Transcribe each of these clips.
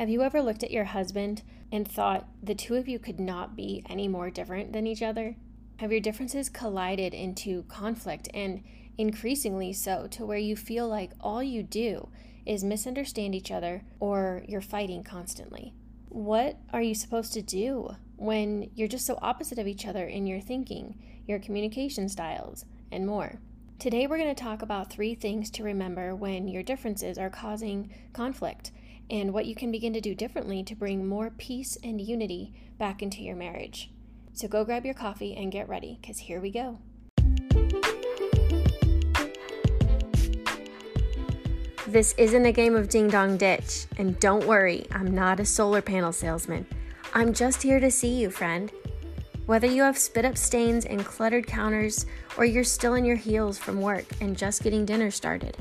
Have you ever looked at your husband and thought the two of you could not be any more different than each other? Have your differences collided into conflict and increasingly so to where you feel like all you do is misunderstand each other or you're fighting constantly? What are you supposed to do when you're just so opposite of each other in your thinking, your communication styles, and more? Today, we're going to talk about three things to remember when your differences are causing conflict and what you can begin to do differently to bring more peace and unity back into your marriage. So go grab your coffee and get ready, because here we go. This isn't a game of ding dong ditch, and don't worry, I'm not a solar panel salesman. I'm just here to see you, friend. Whether you have spit up stains and cluttered counters, or you're still in your heels from work and just getting dinner started,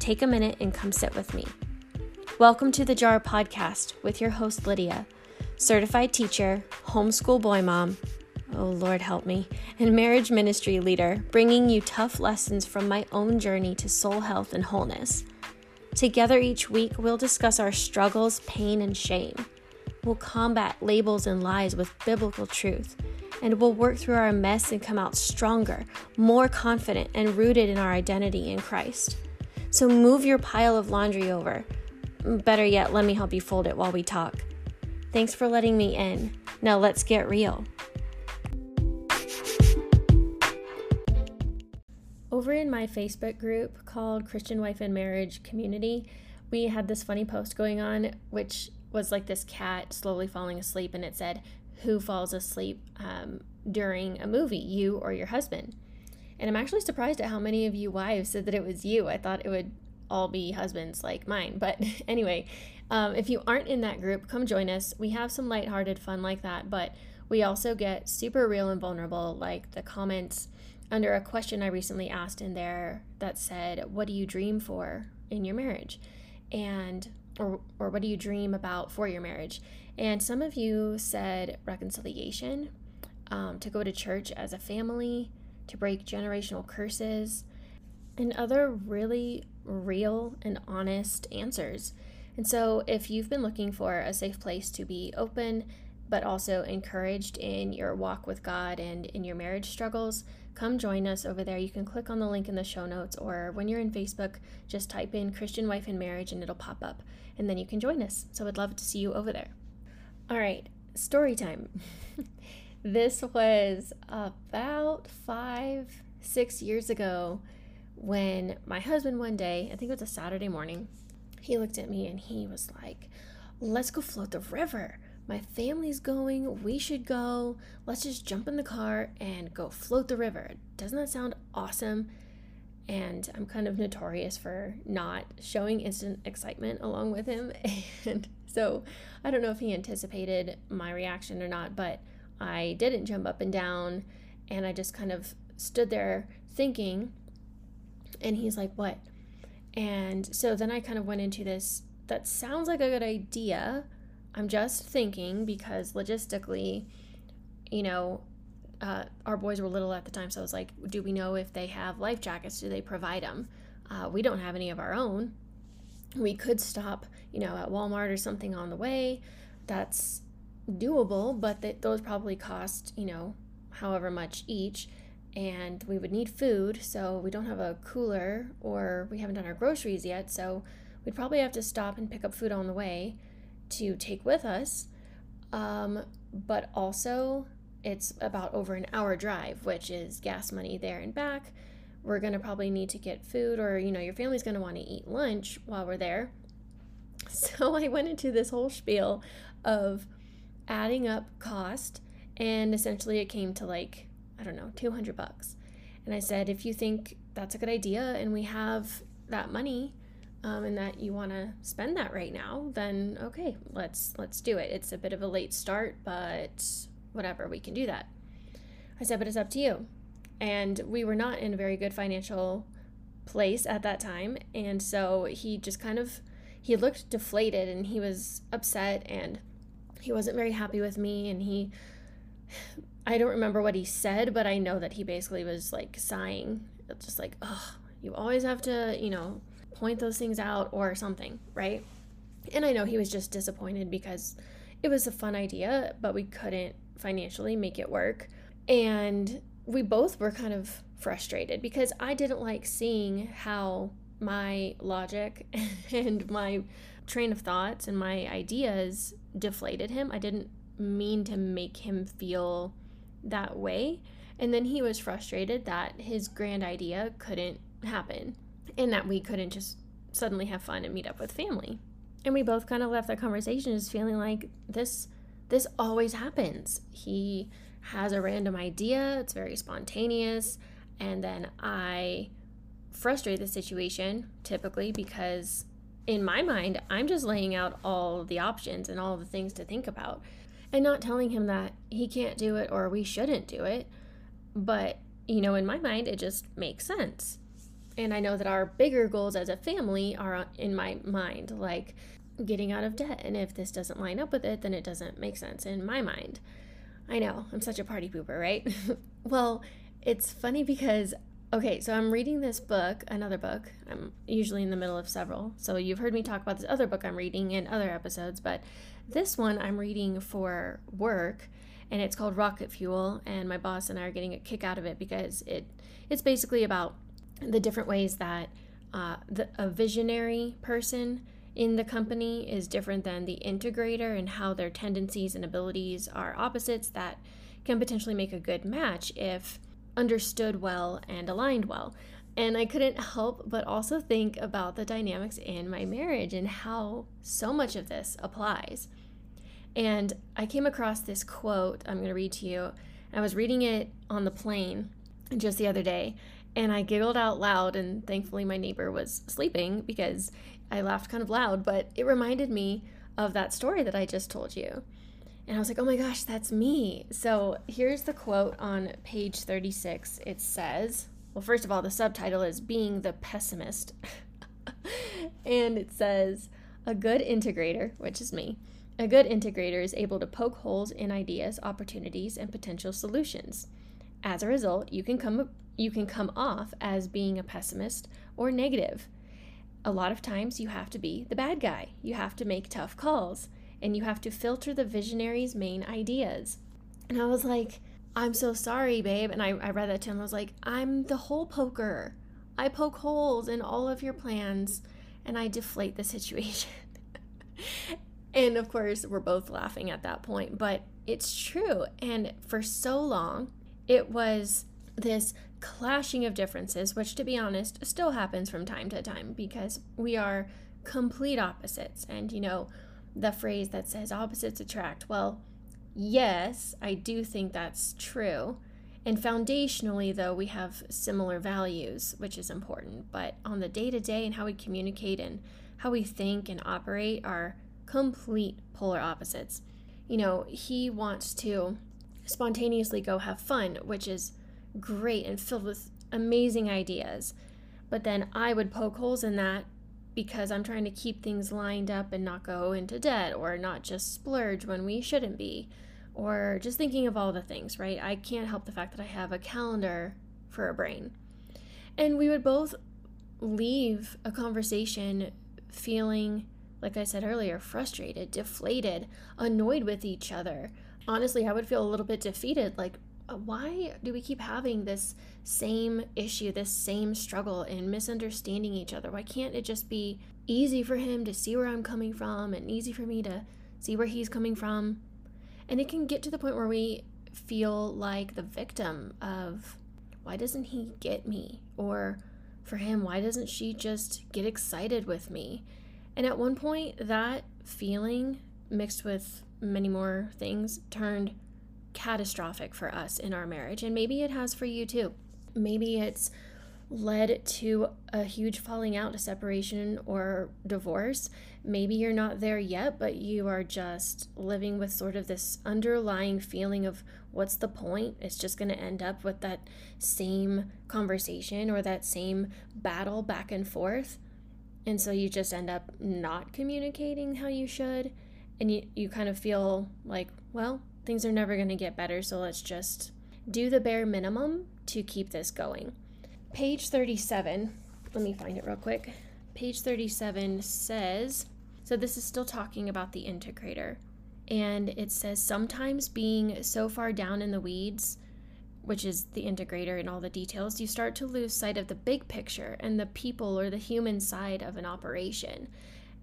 take a minute and come sit with me. Welcome to the Jar Podcast with your host, Lydia, certified teacher, homeschool boy mom, oh Lord help me, and marriage ministry leader, bringing you tough lessons from my own journey to soul health and wholeness. Together each week, we'll discuss our struggles, pain, and shame. We'll combat labels and lies with biblical truth, and we'll work through our mess and come out stronger, more confident, and rooted in our identity in Christ. So move your pile of laundry over Better yet, let me help you fold it while we talk. Thanks for letting me in. Now let's get real. Over in my Facebook group called Christian Wife and Marriage Community, we had this funny post going on, which was like this cat slowly falling asleep, and it said, Who falls asleep um, during a movie, you or your husband? And I'm actually surprised at how many of you wives said that it was you. I thought it would all be husbands like mine. But anyway, um, if you aren't in that group, come join us. We have some lighthearted fun like that, but we also get super real and vulnerable, like the comments under a question I recently asked in there that said, What do you dream for in your marriage? And or, or what do you dream about for your marriage? And some of you said reconciliation, um, to go to church as a family, to break generational curses, and other really real and honest answers. And so, if you've been looking for a safe place to be open, but also encouraged in your walk with God and in your marriage struggles, come join us over there. You can click on the link in the show notes, or when you're in Facebook, just type in Christian Wife and Marriage and it'll pop up, and then you can join us. So, I'd love to see you over there. All right, story time. this was about five, six years ago when my husband one day, I think it was a Saturday morning, he looked at me and he was like, Let's go float the river. My family's going. We should go. Let's just jump in the car and go float the river. Doesn't that sound awesome? And I'm kind of notorious for not showing instant excitement along with him. And so I don't know if he anticipated my reaction or not, but I didn't jump up and down. And I just kind of stood there thinking and he's like, What? And so then I kind of went into this that sounds like a good idea. I'm just thinking because logistically, you know, uh, our boys were little at the time, so I was like, do we know if they have life jackets? Do they provide them? Uh, we don't have any of our own. We could stop, you know, at Walmart or something on the way. That's doable, but th- those probably cost, you know, however much each and we would need food, so we don't have a cooler or we haven't done our groceries yet, so we'd probably have to stop and pick up food on the way to take with us. Um, but also, it's about over an hour drive, which is gas money there and back. We're to probably need to get food, or you know, your family's want to eat lunch while we're there. So I went into this whole spiel of adding up cost, and essentially it came to like I don't know, 200 bucks. And I said, if you think that's a good idea and we have that money um, and that you want to spend that right now, then okay, let's let's do it. It's a bit of a late start, but whatever, we can do that. I said, but it's up to you. And we were not in a very good financial place at that time, and so he just kind of he looked deflated and he was upset and he wasn't very happy with me and he I don't remember what he said, but I know that he basically was like sighing, just like, oh, you always have to, you know, point those things out or something, right? And I know he was just disappointed because it was a fun idea, but we couldn't financially make it work. And we both were kind of frustrated because I didn't like seeing how my logic and my train of thoughts and my ideas deflated him. I didn't mean to make him feel that way. And then he was frustrated that his grand idea couldn't happen and that we couldn't just suddenly have fun and meet up with family. And we both kind of left that conversation just feeling like this this always happens. He has a random idea, it's very spontaneous, and then I frustrate the situation typically because in my mind, I'm just laying out all the options and all the things to think about and not telling him that he can't do it or we shouldn't do it. But, you know, in my mind, it just makes sense. And I know that our bigger goals as a family are in my mind, like getting out of debt. And if this doesn't line up with it, then it doesn't make sense in my mind. I know, I'm such a party pooper, right? well, it's funny because, okay, so I'm reading this book, another book. I'm usually in the middle of several. So you've heard me talk about this other book I'm reading in other episodes, but this one I'm reading for work and it's called Rocket Fuel and my boss and I are getting a kick out of it because it it's basically about the different ways that uh, the, a visionary person in the company is different than the integrator and how their tendencies and abilities are opposites that can potentially make a good match if understood well and aligned well. And I couldn't help but also think about the dynamics in my marriage and how so much of this applies. And I came across this quote I'm going to read to you. I was reading it on the plane just the other day, and I giggled out loud. And thankfully, my neighbor was sleeping because I laughed kind of loud, but it reminded me of that story that I just told you. And I was like, oh my gosh, that's me. So here's the quote on page 36. It says, well, first of all, the subtitle is Being the Pessimist. and it says, a good integrator, which is me, a good integrator is able to poke holes in ideas, opportunities, and potential solutions. As a result, you can come you can come off as being a pessimist or negative. A lot of times you have to be the bad guy. You have to make tough calls and you have to filter the visionary's main ideas. And I was like, I'm so sorry, babe. And I, I read that to him. I was like, I'm the hole poker. I poke holes in all of your plans and I deflate the situation. and of course, we're both laughing at that point, but it's true. And for so long, it was this clashing of differences, which to be honest still happens from time to time because we are complete opposites. And you know, the phrase that says opposites attract, well, yes, I do think that's true. And foundationally, though, we have similar values, which is important. But on the day to day and how we communicate and how we think and operate are complete polar opposites. You know, he wants to spontaneously go have fun, which is great and filled with amazing ideas. But then I would poke holes in that because I'm trying to keep things lined up and not go into debt or not just splurge when we shouldn't be or just thinking of all the things, right? I can't help the fact that I have a calendar for a brain. And we would both leave a conversation feeling, like I said earlier, frustrated, deflated, annoyed with each other. Honestly, I would feel a little bit defeated like, Uh, why do we keep having this same issue, this same struggle and misunderstanding each other? Why can't it just be easy for him to see where I'm coming from and easy for me to see where he's coming from? And it can get to the point where we feel like the victim of why doesn't he get me? Or for him, why doesn't she just get excited with me? And at one point, that feeling mixed with many more things turned catastrophic for us in our marriage. And maybe it has for you too. Maybe it's led to a huge falling out, a separation, or divorce. Maybe you're not there yet, but you are just living with sort of this underlying feeling of what's the point? It's just going to end up with that same conversation or that same battle back and forth. And so you just end up not communicating how you should. And you, you kind of feel like, well, things are never going to get better, so let's just do the bare minimum to keep this going. Page 37, let me find it real quick. Page 37 says, So this is still talking about the integrator. And it says sometimes being so far down in the weeds, which is the integrator and all the details, you start to lose sight of the big picture and the people or the human side of an operation.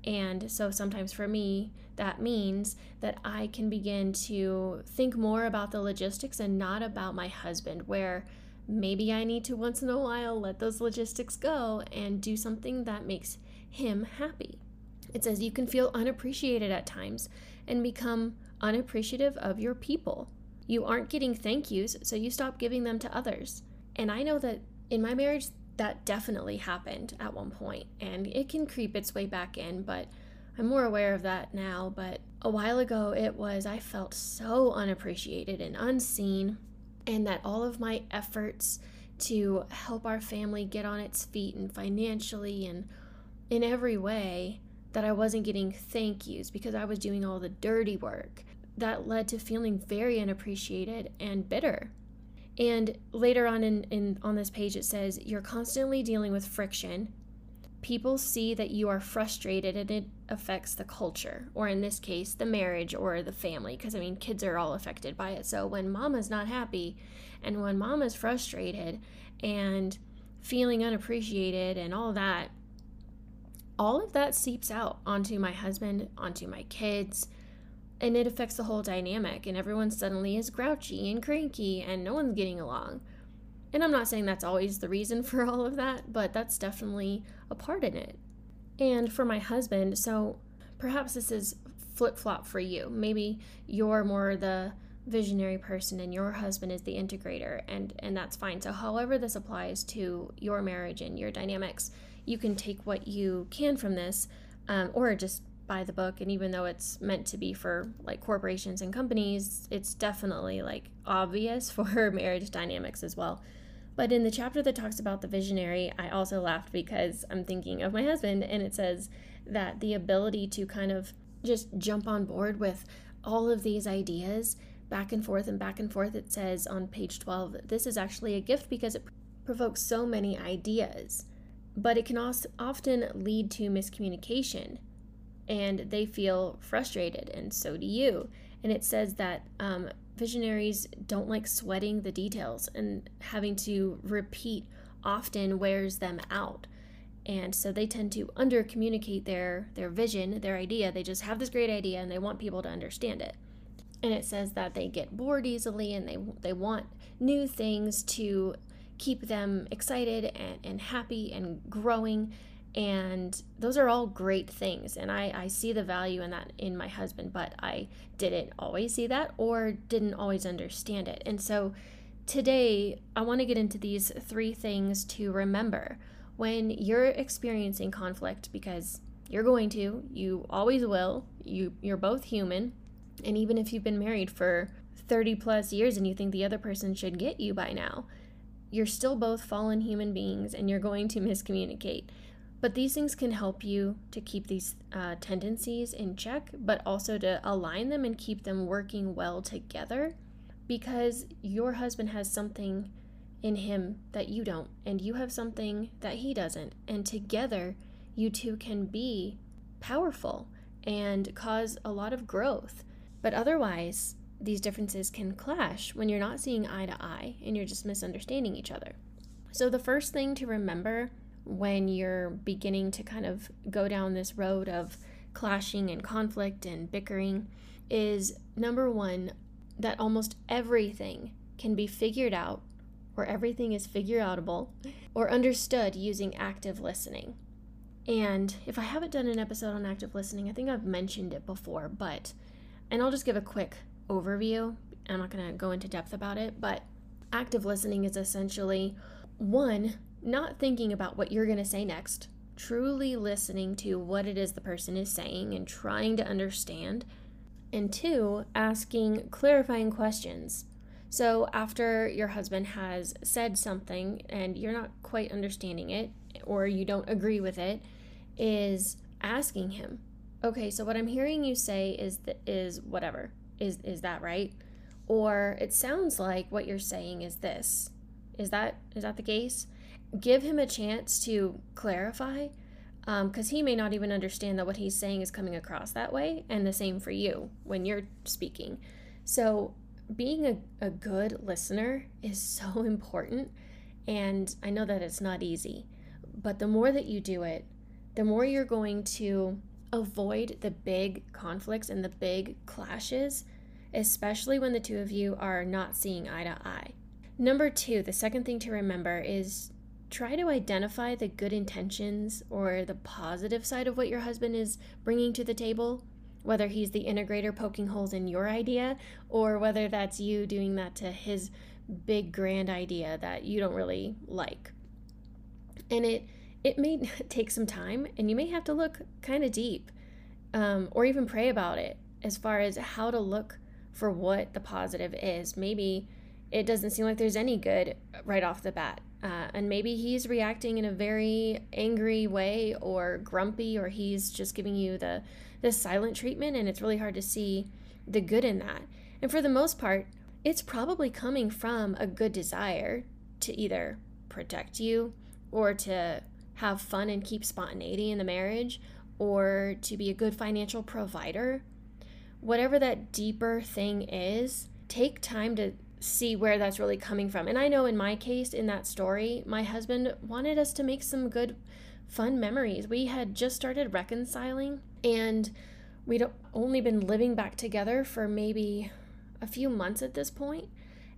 And so sometimes for me, that means that I can begin to think more about the logistics and not about my husband, where maybe I need to once in a while let those logistics go and do something that makes him happy. It says you can feel unappreciated at times and become unappreciative of your people. You aren't getting thank yous, so you stop giving them to others. And I know that in my marriage, that definitely happened at one point, and it can creep its way back in, but I'm more aware of that now. But a while ago, it was I felt so unappreciated and unseen, and that all of my efforts to help our family get on its feet and financially and in every way that I wasn't getting thank yous because I was doing all the dirty work. That led to feeling very unappreciated and bitter. And later on in, in on this page it says you're constantly dealing with friction. People see that you are frustrated and it affects the culture, or in this case, the marriage or the family, because I mean kids are all affected by it. So when mama's not happy and when mama's frustrated and feeling unappreciated and all that, all of that seeps out onto my husband, onto my kids, and it affects the whole dynamic and everyone suddenly is grouchy and cranky and no one's getting along. And i'm not saying that's always the reason for all of that but that's definitely a part in it. And for my husband so perhaps this is flip-flop for you. Maybe you're more the visionary person and your husband is the integrator and and that's fine. So however this applies to your marriage and your dynamics you can take what you can from this um, or just buy the book and even though it's meant to be for like corporations and companies it's definitely like obvious for marriage dynamics as well. But in the chapter that talks about the visionary i also laughed because i'm thinking of my husband and it says that the ability to kind of just jump on board with all of these ideas back and forth and back and forth it says on page 12 this is actually a gift because it provokes so many ideas but it can also often lead to miscommunication and they feel frustrated, and so do you. And it says that um, visionaries don't like sweating the details, and having to repeat often wears them out. And so they tend to under communicate their, their vision, their idea. They just have this great idea and they want people to understand it. And it says that they get bored easily and they, they want new things to keep them excited and, and happy and growing and those are all great things and I, I see the value in that in my husband but i didn't always see that or didn't always understand it. And so today i want to get into these three things to remember. When you're experiencing conflict because you're going to you always will you you're both human and even if you've been married for 30 plus years and you think the other person should get you by now you're still both fallen human beings and you're going to miscommunicate but these things can help you to keep these uh, tendencies in check, but also to align them and keep them working well together because your husband has something in him that you don't, and you have something that he doesn't. And together, you two can be powerful and cause a lot of growth. But otherwise, these differences can clash when you're not seeing eye to eye and you're just misunderstanding each other. So, the first thing to remember when you're beginning to kind of go down this road of clashing and conflict and bickering is number one, that almost everything can be figured out, or everything is figure outable, or understood using active listening. And if I haven't done an episode on active listening, I think I've mentioned it before, but, and I'll just give a quick overview. I'm not going to go into depth about it, but active listening is essentially one, not thinking about what you're going to say next, truly listening to what it is the person is saying and trying to understand. And two, asking clarifying questions. So, after your husband has said something and you're not quite understanding it or you don't agree with it, is asking him, okay, so what I'm hearing you say is that is whatever. Is is that right? Or it sounds like what you're saying is this. Is that is that the case? Give him a chance to clarify because um, he may not even understand that what he's saying is coming across that way, and the same for you when you're speaking. So, being a, a good listener is so important, and I know that it's not easy, but the more that you do it, the more you're going to avoid the big conflicts and the big clashes, especially when the two of you are not seeing eye to eye. Number two, the second thing to remember is try to identify the good intentions or the positive side of what your husband is bringing to the table, whether he's the integrator poking holes in your idea or whether that's you doing that to his big grand idea that you don't really like. And it it may take some time and you may have to look kind of deep um, or even pray about it as far as how to look for what the positive is. Maybe it doesn't seem like there's any good right off the bat. Uh, and maybe he's reacting in a very angry way or grumpy, or he's just giving you the, the silent treatment, and it's really hard to see the good in that. And for the most part, it's probably coming from a good desire to either protect you or to have fun and keep spontaneity in the marriage or to be a good financial provider. Whatever that deeper thing is, take time to see where that's really coming from. And I know in my case, in that story, my husband wanted us to make some good, fun memories. We had just started reconciling and we'd only been living back together for maybe a few months at this point.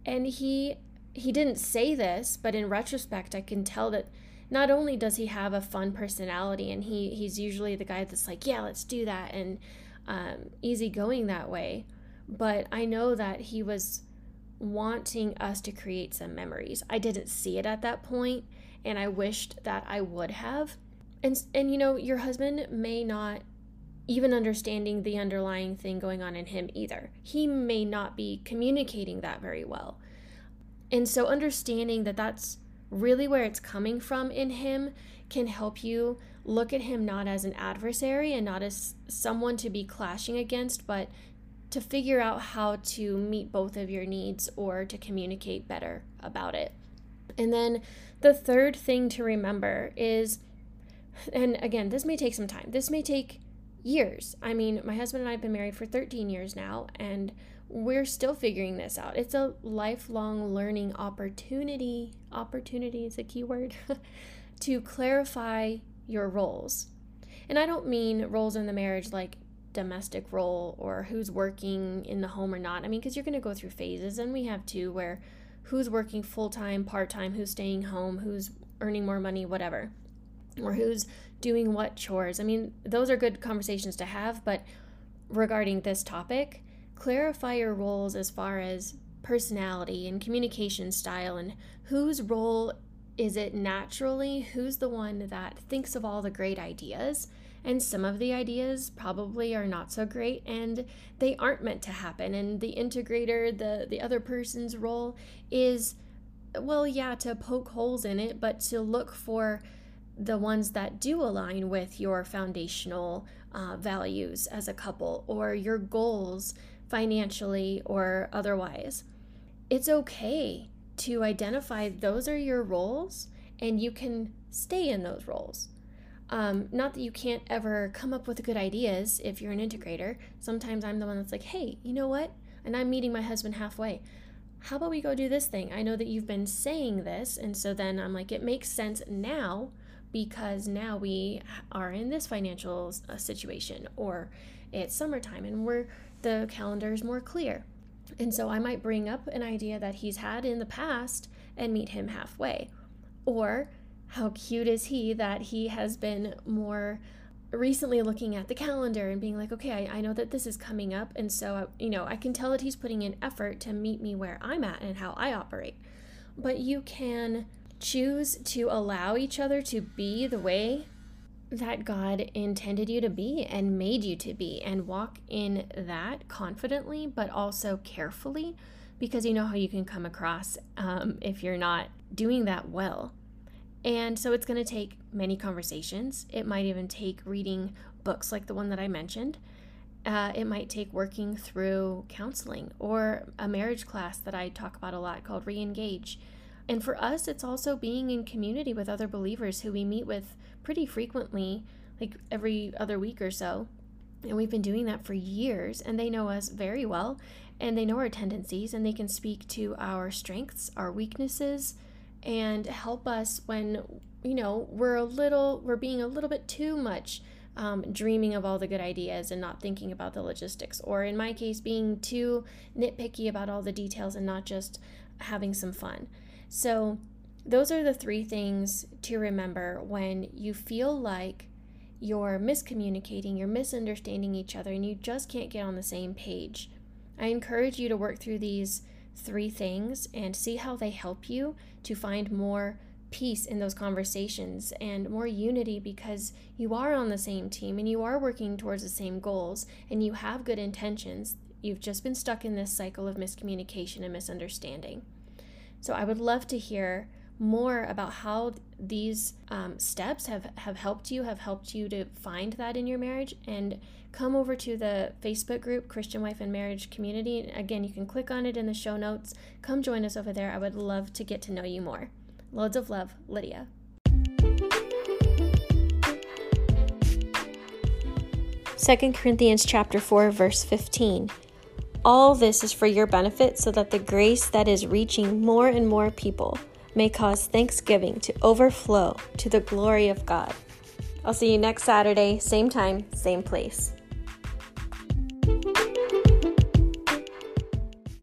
And he he didn't say this, but in retrospect, I can tell that not only does he have a fun personality and he he's usually the guy that's like, yeah, let's do that and um, easygoing that way, but I know that he was wanting us to create some memories. I didn't see it at that point, and I wished that I would have. And and you know, your husband may not even understanding the underlying thing going on in him either. He may not be communicating that very well. And so understanding that that's really where it's coming from in him can help you look at him not as an adversary and not as someone to be clashing against, but to figure out how to meet both of your needs or to communicate better about it. And then the third thing to remember is, and again, this may take some time, this may take years. I mean, my husband and I have been married for 13 years now, and we're still figuring this out. It's a lifelong learning opportunity. Opportunity is a key word to clarify your roles. And I don't mean roles in the marriage like domestic role or who's working in the home or not. I mean, because you're going to go through phases, and we have two where who's working full time, part time, who's staying home, who's earning more money, whatever, or who's doing what chores. I mean, those are good conversations to have, but regarding this topic, clarify your roles as far as personality and communication style and whose role is it naturally, who's the one that thinks of all the great ideas and some of the ideas probably are not so great and they aren't meant to happen. And the integrator the the other person's role is well yeah to poke holes in it but to look for the ones that do align with your foundational uh, values as a couple or your goals financially or otherwise. It's okay to identify those are your roles and you can stay in those roles um, not that you can't ever come up with good ideas if you're an integrator. Sometimes I'm the one that's like, hey, you know what? And I'm meeting my husband halfway. How about we go do this thing? I know that you've been saying this. And so then I'm like, it makes sense now because now we are in this financial uh, situation or it's summertime and we're the calendar is more clear. And so I might bring up an idea that he's had in the past and meet him halfway. Or how cute is he that he has been more recently looking at the calendar and being like, okay, I, I know that this is coming up. And so, uh, you know, I can tell that he's putting in effort to meet me where I'm at and how I operate. But you can choose to allow each other to be the way that God intended you to be and made you to be and walk in that confidently, but also carefully because you know how you can come across um, if you're not doing that well. And so it's going to take many conversations. It might even take reading books like the one that I mentioned. Uh, it might take working through counseling or a marriage class that I talk about a lot called Reengage. And for us, it's also being in community with other believers who we meet with pretty frequently, like every other week or so. And we've been doing that for years, and they know us very well, and they know our tendencies, and they can speak to our strengths, our weaknesses, and help us when, you know, we're a little, we're being a little bit too much um, dreaming of all the good ideas and not thinking about the logistics. Or in my case, being too nitpicky about all the details and not just having some fun. So, those are the three things to remember when you feel like you're miscommunicating, you're misunderstanding each other, and you just can't get on the same page. I encourage you to work through these three things and see how they help you to find more peace in those conversations and more unity because you are on the same team and you are working towards the same goals and you have good intentions. You've just been stuck in this cycle of miscommunication and misunderstanding. So I would love to hear more about how these um, steps have, have helped you, have helped you to find that in your marriage, and come over to the Facebook group, Christian Wife and Marriage Community. Again, you can click on it in the show notes. Come join us over there. I would love to get to know you more. Loads of love, Lydia. Second Corinthians chapter 4 verse 15. All this is for your benefit so that the grace that is reaching more and more people may cause thanksgiving to overflow to the glory of God. I'll see you next Saturday, same time, same place.